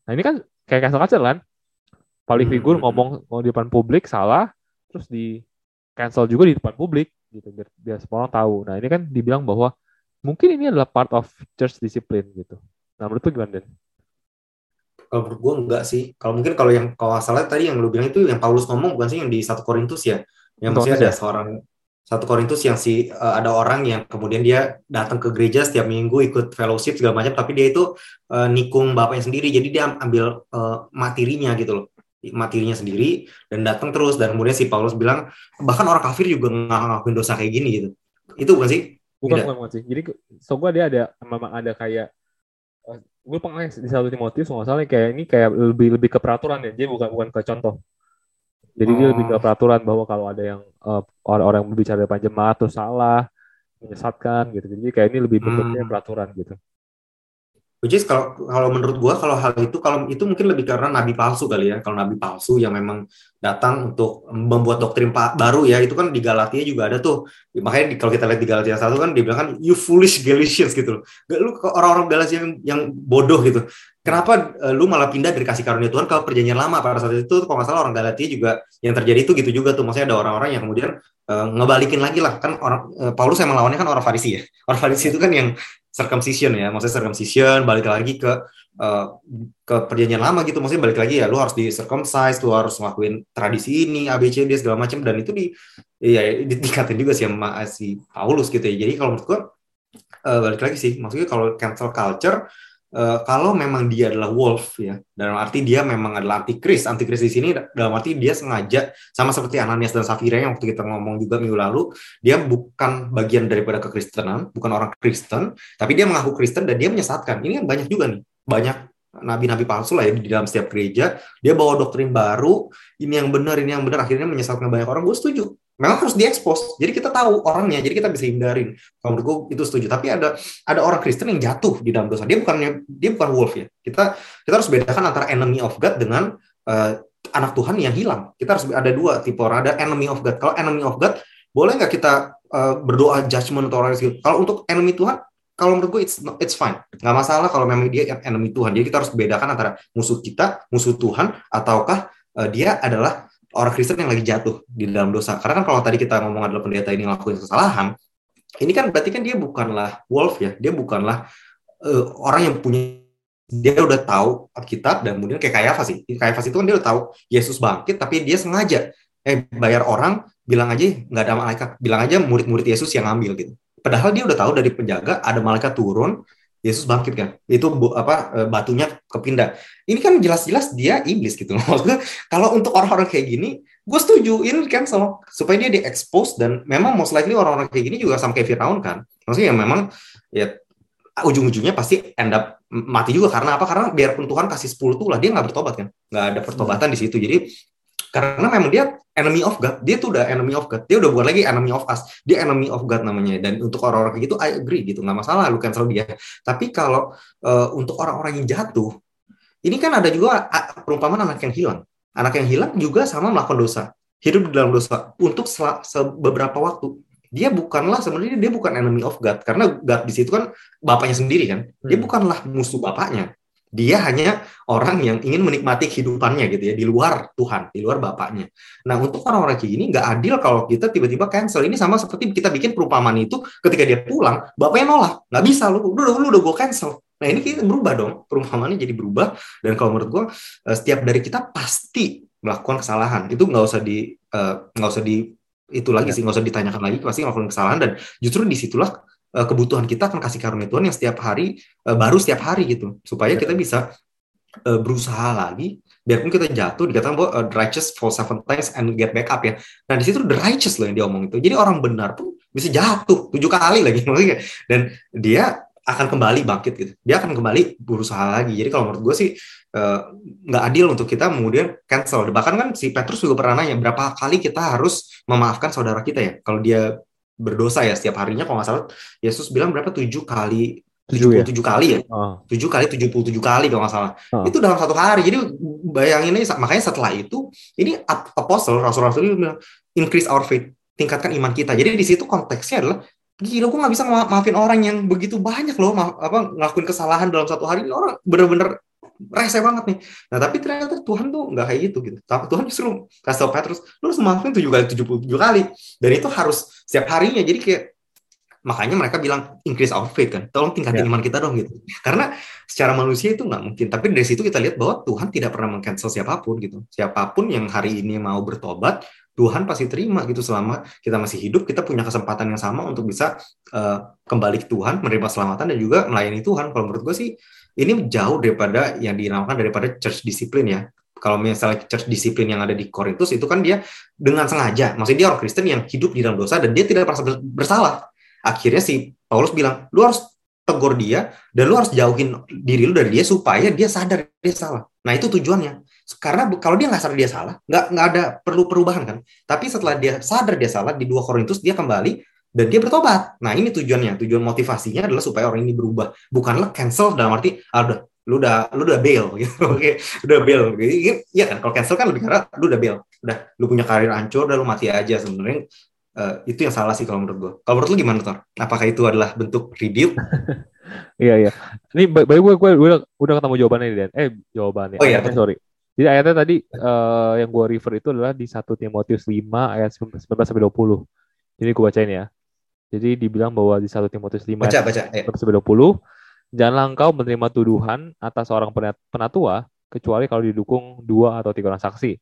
Nah, ini kan kayak cancel culture kan paling hmm, figur ngomong ngomong di depan publik salah terus di cancel juga di depan publik gitu biar, biar semua orang tahu nah ini kan dibilang bahwa mungkin ini adalah part of church discipline gitu nah menurut lu gimana Den? Kalau menurut gue enggak sih. Kalau mungkin kalau yang kalau salah tadi yang lu bilang itu yang Paulus ngomong bukan sih yang di satu Korintus ya. Yang maksudnya ada seorang satu Korintus yang si uh, ada orang yang kemudian dia datang ke gereja setiap minggu ikut fellowship segala macam tapi dia itu uh, nikung bapaknya sendiri. Jadi dia ambil uh, materinya gitu loh. Materinya sendiri dan datang terus. Dan kemudian si Paulus bilang bahkan orang kafir juga nggak ngakuin dosa kayak gini gitu. Itu bukan sih? Bukan bukan, bukan sih. Jadi so gue dia ada memang ada kayak gue pernah di satu Timotius nggak salah kayak ini kayak lebih lebih ke peraturan ya dia bukan bukan ke contoh jadi oh. dia lebih ke oh. peraturan bahwa kalau ada yang uh, orang-orang berbicara depan jemaat atau salah, menyesatkan gitu. Jadi kayak ini lebih bentuknya hmm. peraturan gitu. Which is kalau kalau menurut gua kalau hal itu kalau itu mungkin lebih karena nabi palsu kali ya. Kalau nabi palsu yang memang datang untuk membuat doktrin baru ya itu kan di Galatia juga ada tuh. Makanya kalau kita lihat di Galatia satu kan dibilang kan you foolish Galatians gitu loh. Lu orang-orang Galatia yang, yang bodoh gitu. Kenapa uh, lu malah pindah dari kasih karunia Tuhan ke perjanjian lama pada saat itu kalau nggak salah orang Galatia juga yang terjadi itu gitu juga tuh. Maksudnya ada orang-orang yang kemudian uh, ngebalikin lagi lah kan orang uh, Paulus emang lawannya kan orang Farisi ya. Orang Farisi itu kan yang circumcision ya, maksudnya circumcision balik lagi ke uh, ke perjanjian lama gitu, maksudnya balik lagi ya, lu harus di circumcise, lu harus ngelakuin tradisi ini, ABCD segala macam dan itu di ya di, dikatain juga sih sama si Paulus gitu ya. Jadi kalau menurut gua uh, balik lagi sih, maksudnya kalau cancel culture uh, kalau memang dia adalah wolf ya dalam arti dia memang adalah antikris antikris di sini dalam arti dia sengaja sama seperti Ananias dan Safira yang waktu kita ngomong juga minggu lalu dia bukan bagian daripada kekristenan bukan orang Kristen tapi dia mengaku Kristen dan dia menyesatkan. Ini kan banyak juga nih banyak nabi-nabi palsu lah ya di dalam setiap gereja. Dia bawa doktrin baru ini yang benar ini yang benar akhirnya menyesatkan banyak orang. Gue setuju memang harus diekspos. Jadi kita tahu orangnya, jadi kita bisa hindarin. Kalau menurut gue itu setuju. Tapi ada ada orang Kristen yang jatuh di dalam dosa. Dia bukannya dia bukan wolf ya. Kita kita harus bedakan antara enemy of God dengan uh, anak Tuhan yang hilang. Kita harus ada dua tipe orang. Ada enemy of God. Kalau enemy of God, boleh nggak kita uh, berdoa judgment atau orang itu? Kalau untuk enemy Tuhan, kalau menurut gue it's it's fine nggak masalah kalau memang dia enemy Tuhan jadi kita harus bedakan antara musuh kita musuh Tuhan ataukah uh, dia adalah orang Kristen yang lagi jatuh di dalam dosa. Karena kan kalau tadi kita ngomong adalah pendeta ini ngelakuin kesalahan, ini kan berarti kan dia bukanlah wolf ya, dia bukanlah uh, orang yang punya dia udah tahu Alkitab dan kemudian kayak Kayafas sih. Kayafas itu kan dia udah tahu Yesus bangkit tapi dia sengaja eh bayar orang bilang aja nggak ada malaikat, bilang aja murid-murid Yesus yang ngambil gitu. Padahal dia udah tahu dari penjaga ada malaikat turun, Yesus bangkit kan? Itu apa e, batunya kepindah. Ini kan jelas-jelas dia iblis gitu. Maksudnya kalau untuk orang-orang kayak gini gue setuju ini kan sama supaya dia diekspos dan memang most likely orang-orang kayak gini juga sama kayak Firaun kan? Maksudnya ya memang ya ujung-ujungnya pasti end up mati juga. Karena apa? Karena biarpun Tuhan kasih 10 tuh lah dia nggak bertobat kan? Nggak ada pertobatan di situ. Jadi karena memang dia enemy of God. Dia tuh udah enemy of God. Dia udah bukan lagi enemy of us. Dia enemy of God namanya. Dan untuk orang-orang kayak gitu I agree gitu. Nggak masalah lu cancel dia. Tapi kalau uh, untuk orang-orang yang jatuh ini kan ada juga perumpamaan anak yang hilang. Anak yang hilang juga sama melakukan dosa. Hidup di dalam dosa. Untuk beberapa waktu. Dia bukanlah sebenarnya dia bukan enemy of God. Karena God di situ kan bapaknya sendiri kan. Dia hmm. bukanlah musuh bapaknya dia hanya orang yang ingin menikmati kehidupannya gitu ya di luar Tuhan, di luar Bapaknya. Nah untuk orang-orang kayak gini nggak adil kalau kita tiba-tiba cancel. Ini sama seperti kita bikin perumpamaan itu ketika dia pulang, Bapaknya nolak, nggak bisa lu, lu, lu, udah gue cancel. Nah ini kita berubah dong, perumpamaannya jadi berubah. Dan kalau menurut gue eh, setiap dari kita pasti melakukan kesalahan. Itu nggak usah di eh, nggak usah di itu lagi sih nggak usah ditanyakan lagi pasti melakukan kesalahan dan justru di situlah uh, kebutuhan kita akan kasih karunia Tuhan yang setiap hari uh, baru setiap hari gitu. Supaya kita bisa uh, berusaha lagi biarpun kita jatuh dikatakan bahwa uh, righteous fall seven times and get back up ya. Nah di situ the righteous loh yang dia omong itu jadi orang benar pun bisa jatuh tujuh kali lagi maksudnya. Dan dia akan kembali bangkit gitu. Dia akan kembali berusaha lagi. Jadi kalau menurut gue sih nggak uh, adil untuk kita kemudian cancel. Bahkan kan si Petrus juga pernah nanya berapa kali kita harus memaafkan saudara kita ya? Kalau dia berdosa ya setiap harinya kalau nggak salah Yesus bilang berapa? Tujuh kali tujuh puluh tujuh kali ya? Oh. tujuh kali tujuh puluh tujuh kali kalau nggak salah. Oh. itu dalam satu hari. Jadi bayangin ini makanya setelah itu ini apostle rasul-rasul ini bilang increase our faith tingkatkan iman kita. Jadi di situ konteksnya adalah gila gue nggak bisa maafin orang yang begitu banyak loh maaf, apa ngelakuin kesalahan dalam satu hari. Orang bener-bener rese banget nih. Nah tapi ternyata Tuhan tuh nggak kayak gitu gitu. Tapi Tuhan justru kasih tau Petrus, lu harus maafin tujuh kali tujuh puluh tujuh kali. Dan itu harus setiap harinya. Jadi kayak makanya mereka bilang increase our faith kan tolong tingkatin yeah. iman kita dong gitu karena secara manusia itu nggak mungkin tapi dari situ kita lihat bahwa Tuhan tidak pernah mengcancel siapa pun gitu siapa pun yang hari ini mau bertobat Tuhan pasti terima gitu selama kita masih hidup kita punya kesempatan yang sama untuk bisa uh, kembali ke Tuhan menerima selamatan dan juga melayani Tuhan kalau menurut gue sih ini jauh daripada yang dinamakan daripada church disiplin ya. Kalau misalnya church disiplin yang ada di Korintus itu kan dia dengan sengaja. Maksudnya dia orang Kristen yang hidup di dalam dosa dan dia tidak merasa bersalah. Akhirnya si Paulus bilang lu harus tegur dia dan lu harus jauhin diri lu dari dia supaya dia sadar dia salah. Nah itu tujuannya. Karena kalau dia nggak sadar dia salah, nggak nggak ada perlu perubahan kan. Tapi setelah dia sadar dia salah di dua Korintus dia kembali dan dia bertobat. Nah ini tujuannya, tujuan motivasinya adalah supaya orang ini berubah, bukanlah cancel dalam arti ah, udah lu udah lu udah bail gitu, oke, udah bail. Iya kan, kalau cancel kan lebih karena lu udah bail, udah lu punya karir hancur, udah lu mati aja sebenarnya. Uh, itu yang salah sih kalau menurut gue. Kalau menurut lu gimana Tor? Apakah itu adalah bentuk rebuke? iya iya. Ini baik gue gue udah udah ketemu jawabannya Dan. Eh jawabannya. Oh iya. sorry jadi ayatnya tadi uh, yang gue refer itu adalah di 1 Timotius 5 ayat 19 sampai 20. Jadi gue bacain ya. Jadi dibilang bahwa di 1 Timotius 5 baca, baca, 19 sampai 20, janganlah engkau menerima tuduhan atas seorang penatua kecuali kalau didukung dua atau tiga orang saksi.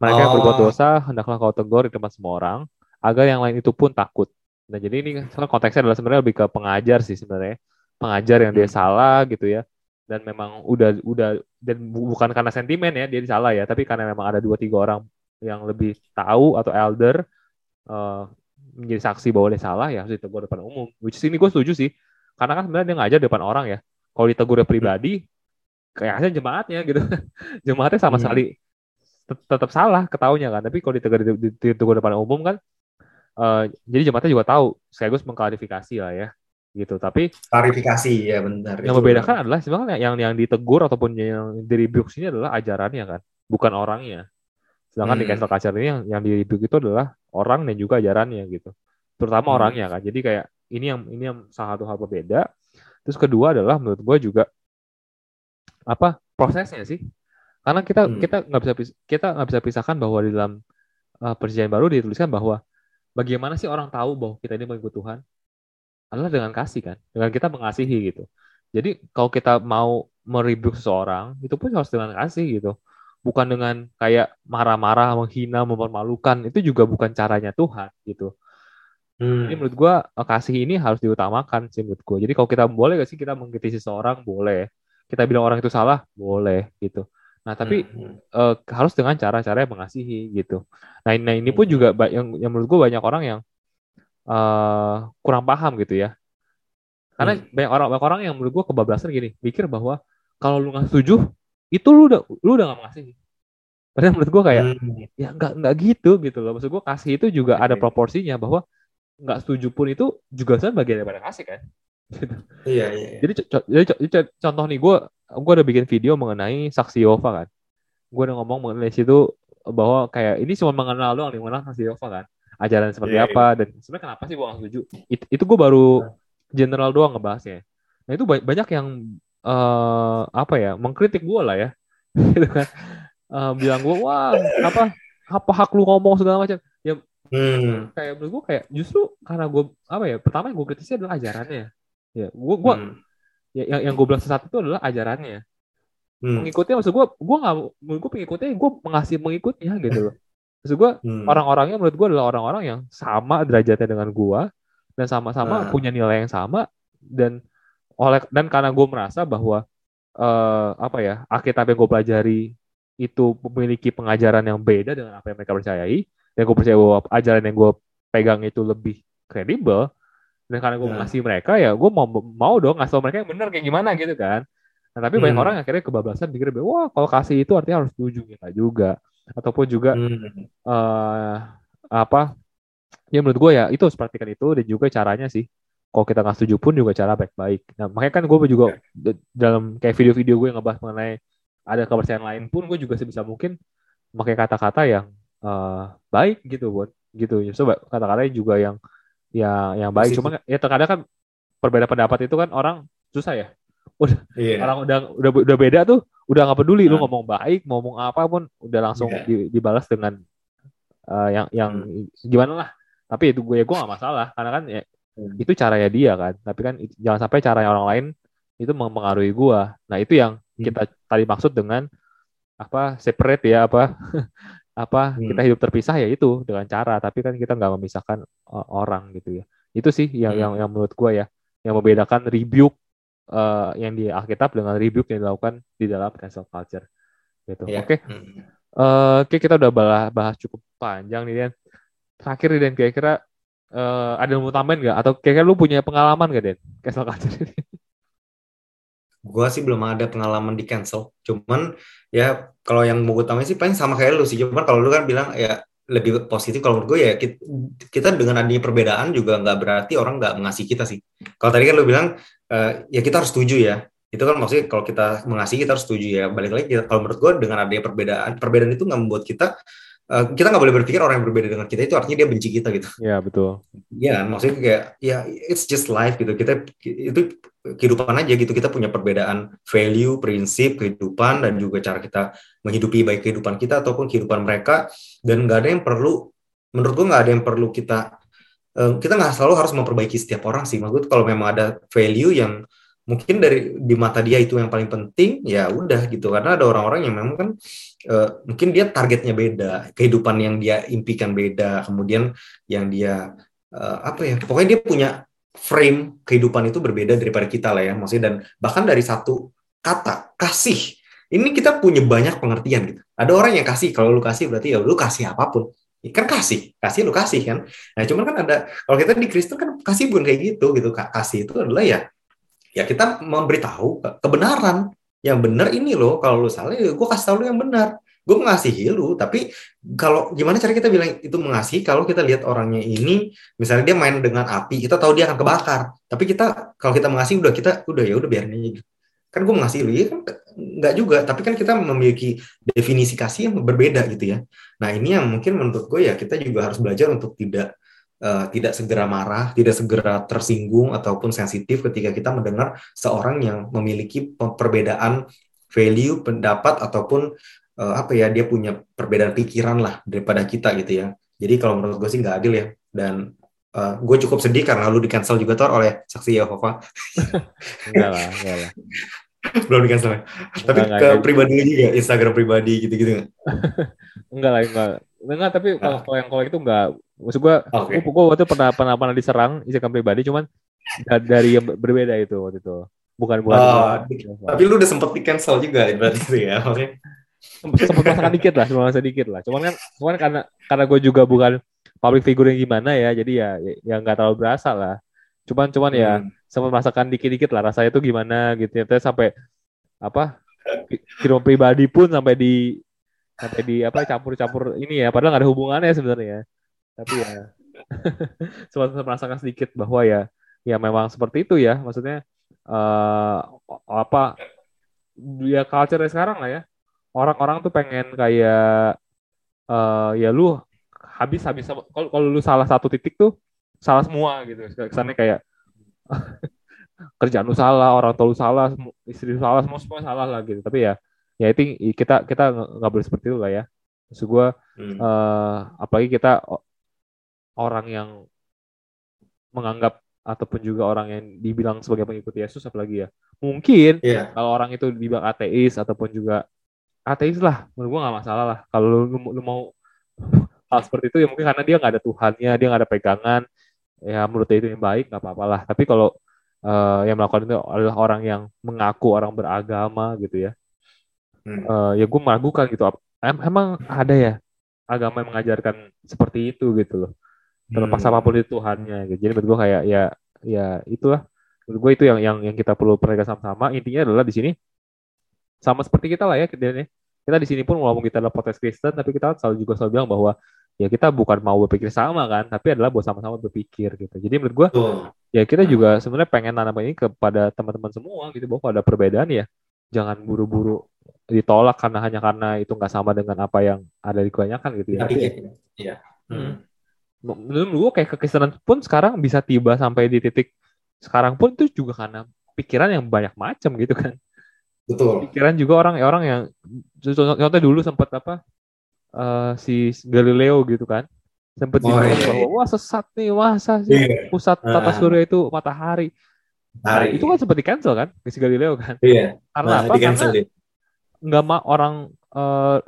Mereka oh. yang berbuat oh. dosa hendaklah kau tegur di tempat semua orang agar yang lain itu pun takut. Nah jadi ini konteksnya adalah sebenarnya lebih ke pengajar sih sebenarnya, pengajar yang dia hmm. salah gitu ya dan memang udah udah dan bukan karena sentimen ya dia salah ya tapi karena memang ada dua tiga orang yang lebih tahu atau elder uh, menjadi saksi bahwa dia salah ya harus ditegur depan umum which ini gue setuju sih karena kan sebenarnya dia ngajar depan orang ya kalau ditegur pribadi kayaknya jemaatnya gitu jemaatnya sama hmm. sekali tetap salah ketahunya kan tapi kalau ditegur ditegur depan umum kan uh, jadi jemaatnya juga tahu sekaligus mengklarifikasi lah ya gitu. Tapi klarifikasi ya benar. Yang membedakan adalah sebenarnya yang yang ditegur ataupun yang di rebuke ini adalah ajarannya kan, bukan orangnya. Sedangkan hmm. di cancel culture ini yang yang di rebuke itu adalah orang dan juga ajarannya gitu. Terutama hmm. orangnya kan. Jadi kayak ini yang ini yang salah satu hal berbeda. Terus kedua adalah menurut gue juga apa prosesnya sih? Karena kita hmm. kita nggak bisa kita nggak bisa pisahkan bahwa di dalam uh, perjanjian baru dituliskan bahwa bagaimana sih orang tahu bahwa kita ini mengikut Tuhan? adalah dengan kasih kan, dengan kita mengasihi gitu. Jadi kalau kita mau meribuk seseorang, itu pun harus dengan kasih gitu. Bukan dengan kayak marah-marah, menghina, mempermalukan. Itu juga bukan caranya Tuhan gitu. Hmm. Jadi menurut gue kasih ini harus diutamakan sih menurut gue. Jadi kalau kita boleh gak sih kita mengkritisi seseorang boleh. Kita bilang orang itu salah boleh gitu. Nah tapi hmm. uh, harus dengan cara-cara yang mengasihi gitu. Nah, nah ini pun hmm. juga yang, yang menurut gue banyak orang yang uh, kurang paham gitu ya. Karena hmm. banyak orang banyak orang yang menurut gue kebablasan gini, mikir bahwa kalau lu nggak setuju, itu lu udah lu udah nggak mengasihi. Padahal menurut gue kayak hmm. ya nggak nggak gitu gitu loh. Maksud gue kasih itu juga okay. ada proporsinya bahwa nggak setuju pun itu juga sebenarnya bagian daripada kasih kan. Gitu. Iya, iya, iya. Jadi, jadi, contoh nih gue gue udah bikin video mengenai saksi Yehova kan. Gue udah ngomong mengenai situ bahwa kayak ini cuma mengenal doang nih mengenal saksi Yehova kan ajaran seperti yeah, apa yeah. dan sebenarnya kenapa sih gue gak setuju It, itu gue baru general doang ngebahasnya nah itu banyak yang uh, apa ya mengkritik gue lah ya gitu kan uh, bilang gue wah apa apa hak lu ngomong segala macam ya hmm. kayak menurut gue kayak justru karena gue apa ya pertama yang gue kritisi adalah ajarannya ya gue gue hmm. ya, yang yang gue bilang sesat itu adalah ajarannya hmm. mengikutnya maksud gue gue nggak gue pengikutnya gue mengasih mengikutnya gitu loh Maksud gue hmm. orang-orangnya menurut gue adalah orang-orang yang sama derajatnya dengan gue dan sama-sama hmm. punya nilai yang sama dan oleh dan karena gue merasa bahwa uh, apa ya Alkitab yang gue pelajari itu memiliki pengajaran yang beda dengan apa yang mereka percayai dan gue percaya bahwa ajaran yang gue pegang itu lebih kredibel dan karena gue hmm. ngasih mereka ya gue mau mau dong ngasih mereka yang benar kayak gimana gitu kan nah tapi hmm. banyak orang akhirnya kebablasan pikir wah kalau kasih itu artinya harus setuju ya juga ataupun juga hmm. uh, apa ya menurut gue ya itu harus praktikan itu dan juga caranya sih kalau kita nggak setuju pun juga cara baik-baik nah makanya kan gue juga yeah. dalam kayak video-video gue yang ngebahas mengenai ada kepercayaan lain pun gue juga sebisa mungkin pakai kata-kata yang uh, baik gitu buat gitu so kata-kata juga yang yang yang baik cuma ya terkadang kan perbedaan pendapat itu kan orang susah ya udah yeah. orang udah udah udah beda tuh udah nggak peduli nah. lu ngomong baik ngomong apa pun udah langsung yeah. dibalas dengan uh, yang yang hmm. gimana lah tapi itu gue ya gue gak masalah karena kan ya hmm. itu caranya dia kan tapi kan jangan sampai caranya orang lain itu mempengaruhi gue nah itu yang hmm. kita tadi maksud dengan apa separate ya apa apa hmm. kita hidup terpisah ya itu dengan cara tapi kan kita nggak memisahkan uh, orang gitu ya itu sih yang hmm. yang yang menurut gue ya yang membedakan rebuke uh, yang di Alkitab dengan rebuke yang dilakukan di dalam cancel culture gitu yeah. oke okay. hmm. uh, oke okay, kita udah bahas, bahas cukup panjang nih Dan terakhir nih Dan kira-kira uh, ada yang mau tambahin nggak atau kira-kira lu punya pengalaman gak Den cancel culture ini Gua sih belum ada pengalaman di cancel. Cuman ya kalau yang mau gue tambahin sih paling sama kayak lu sih. Cuman kalau lu kan bilang ya lebih positif kalau menurut gue ya kita, kita dengan adanya perbedaan juga nggak berarti orang nggak mengasihi kita sih. Kalau tadi kan lu bilang uh, ya kita harus setuju ya. Itu kan maksudnya kalau kita mengasihi kita harus setuju ya. Balik lagi kalau menurut gue dengan adanya perbedaan perbedaan itu nggak membuat kita uh, kita nggak boleh berpikir orang yang berbeda dengan kita itu artinya dia benci kita gitu. Iya betul. Iya maksudnya kayak ya it's just life gitu. Kita itu kehidupan aja gitu kita punya perbedaan value, prinsip kehidupan dan juga cara kita menghidupi baik kehidupan kita ataupun kehidupan mereka dan nggak ada yang perlu menurut gua nggak ada yang perlu kita uh, kita nggak selalu harus memperbaiki setiap orang sih maksud kalau memang ada value yang mungkin dari di mata dia itu yang paling penting ya udah gitu. Karena ada orang-orang yang memang kan uh, mungkin dia targetnya beda kehidupan yang dia impikan beda kemudian yang dia uh, apa ya pokoknya dia punya frame kehidupan itu berbeda daripada kita lah ya maksudnya. Dan bahkan dari satu kata kasih ini kita punya banyak pengertian gitu. Ada orang yang kasih kalau lu kasih berarti ya lu kasih apa pun. Kan kasih kasih lu kasih kan. Nah cuman kan ada kalau kita di Kristen kan kasih bukan kayak gitu gitu kasih itu adalah ya ya kita memberitahu kebenaran. Yang benar ini loh kalau lu salah ya gue kasih tahu lu yang benar. Gue mengasihi lu tapi kalau gimana cara kita bilang itu mengasihi? Kalau kita lihat orangnya ini misalnya dia main dengan api kita tahu dia akan kebakar. Tapi kita kalau kita mengasihi udah kita udah ya udah biarin aja gitu. kan gue mengasihi lu ya kan nggak juga. Tapi kan kita memiliki definisi kasih yang berbeda gitu ya. Nah ini yang mungkin menurut gue ya kita juga harus belajar untuk tidak uh, tidak segera marah, tidak segera tersinggung ataupun sensitif ketika kita mendengar seorang yang memiliki perbedaan value, pendapat ataupun uh, apa ya dia punya perbedaan pikiran lah daripada kita gitu ya. Jadi kalau menurut gue sih nggak adil ya dan uh, gue cukup sedih karena lu di cancel juga tuh oleh saksi Yehova. enggak lah, enggak lah. Belum di cancel ya. Tapi enggak, ke enggak. pribadi juga, Instagram pribadi gitu-gitu enggak? enggak lah, enggak. Enggak, tapi kalau nah. yang kalau itu enggak maksud gue okay. gue waktu itu pernah pernah pernah diserang Instagram pribadi cuman dari yang berbeda itu waktu itu bukan bukan oh, tapi lu udah sempet di cancel juga berarti itu ya oke sempet masakan dikit lah cuma sedikit lah cuman kan cuman karena karena gue juga bukan public figure yang gimana ya jadi ya yang nggak terlalu berasa lah cuman cuman ya hmm. ya sempat masakan dikit-dikit lah rasanya itu gimana gitu. Ya terus sampai apa kirim pribadi pun sampai di sampai di apa campur-campur ini ya. Padahal nggak ada hubungannya sebenarnya. Tapi ya sempat merasakan sedikit bahwa ya ya memang seperti itu ya. Maksudnya uh, apa ya culture sekarang lah ya. Orang-orang tuh pengen kayak uh, ya lu habis habis kalau kalau lu salah satu titik tuh salah semua gitu. Kesannya kayak kerjaan lu salah orang tua lu salah istri lu salah semua semua salah lah gitu. Tapi ya ya itu kita kita nggak boleh seperti itu lah ya. Maksud gue hmm. uh, apalagi kita orang yang menganggap ataupun juga orang yang dibilang sebagai pengikut Yesus apalagi ya. Mungkin yeah. kalau orang itu dibilang ateis ataupun juga ateis lah menurut gua nggak masalah lah. Kalau lu, lu, lu mau hal seperti itu ya mungkin karena dia nggak ada Tuhannya dia nggak ada pegangan ya menurut dia itu yang baik nggak apa-apa lah tapi kalau uh, yang melakukan itu adalah orang yang mengaku orang beragama gitu ya hmm. uh, ya gue meragukan gitu em emang ada ya agama yang mengajarkan seperti itu gitu loh terlepas hmm. apa pun itu Tuhannya gitu. Jadi menurut gue kayak ya ya itulah menurut gue itu yang yang yang kita perlu perhatikan sama-sama. Intinya adalah di sini sama seperti kita lah ya kita kita di sini pun walaupun kita adalah potensi Kristen tapi kita selalu juga selalu bilang bahwa ya kita bukan mau berpikir sama kan tapi adalah buat sama-sama berpikir gitu jadi menurut gue oh. ya kita juga sebenarnya pengen nanam ini kepada teman-teman semua gitu bahwa ada perbedaan ya jangan buru-buru ditolak karena hanya karena itu nggak sama dengan apa yang ada di kebanyakan gitu ya iya hmm menurut gue kayak kekristenan pun sekarang bisa tiba sampai di titik sekarang pun itu juga karena pikiran yang banyak macam gitu kan. Betul. Pikiran juga orang orang yang contohnya dulu sempat apa uh, si Galileo gitu kan. sempat Oh, dibilang iya, bahwa wah sesat nih masa sih Iya. pusat tata Ah. surya itu matahari. Nah, itu kan sempat di cancel kan si Galileo kan. Iya. Karena Nah, apa? Karena nggak mau orang eh,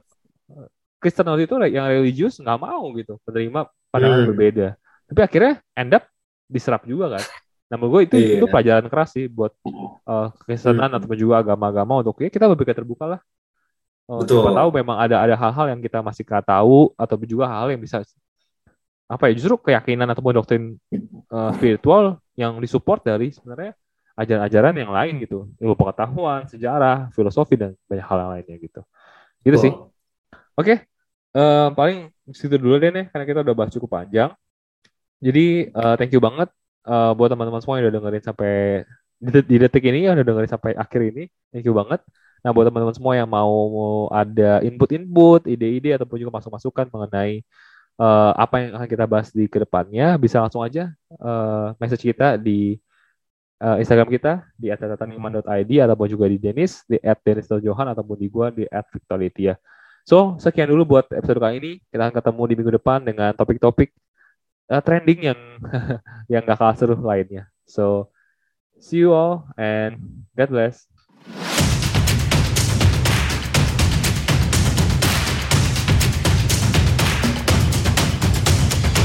Kristen waktu itu yang religius nggak mau gitu menerima pandangan Hmm. berbeda. Tapi akhirnya end up diserap juga kan. Nah, gue itu Iya. itu pelajaran keras sih buat Kristenan Hmm. ataupun juga agama-agama untuk ya kita lebih terbuka lah. Oh, Betul. siapa tahu memang ada ada hal-hal yang kita masih nggak tahu atau juga hal-hal yang bisa apa ya justru keyakinan ataupun doktrin eh, spiritual yang disupport dari sebenarnya ajaran-ajaran yang lain gitu. Ilmu pengetahuan sejarah filosofi dan banyak hal yang lainnya gitu. Gitu sih. Betul. oke. Eh, paling situ dulu deh nih karena kita udah bahas cukup panjang. Jadi eh, thank you banget eh, buat teman-teman semua yang udah dengerin sampai di detik ini yang udah dengerin sampai akhir ini. Thank you banget nah buat teman-teman semua yang mau, ada input-input ide-ide ataupun juga masuk-masukan mengenai eh, apa yang akan kita bahas di ke depannya bisa langsung aja eh, message kita di eh, Instagram kita di @tataniman.id ataupun juga di Denis di @denis.johan ataupun di gua di @victoritia. So sekian dulu buat episode kali ini. Kita akan ketemu di minggu depan dengan topik-topik eh, trending yang yang gak kalah seru lainnya. So see you all and God bless.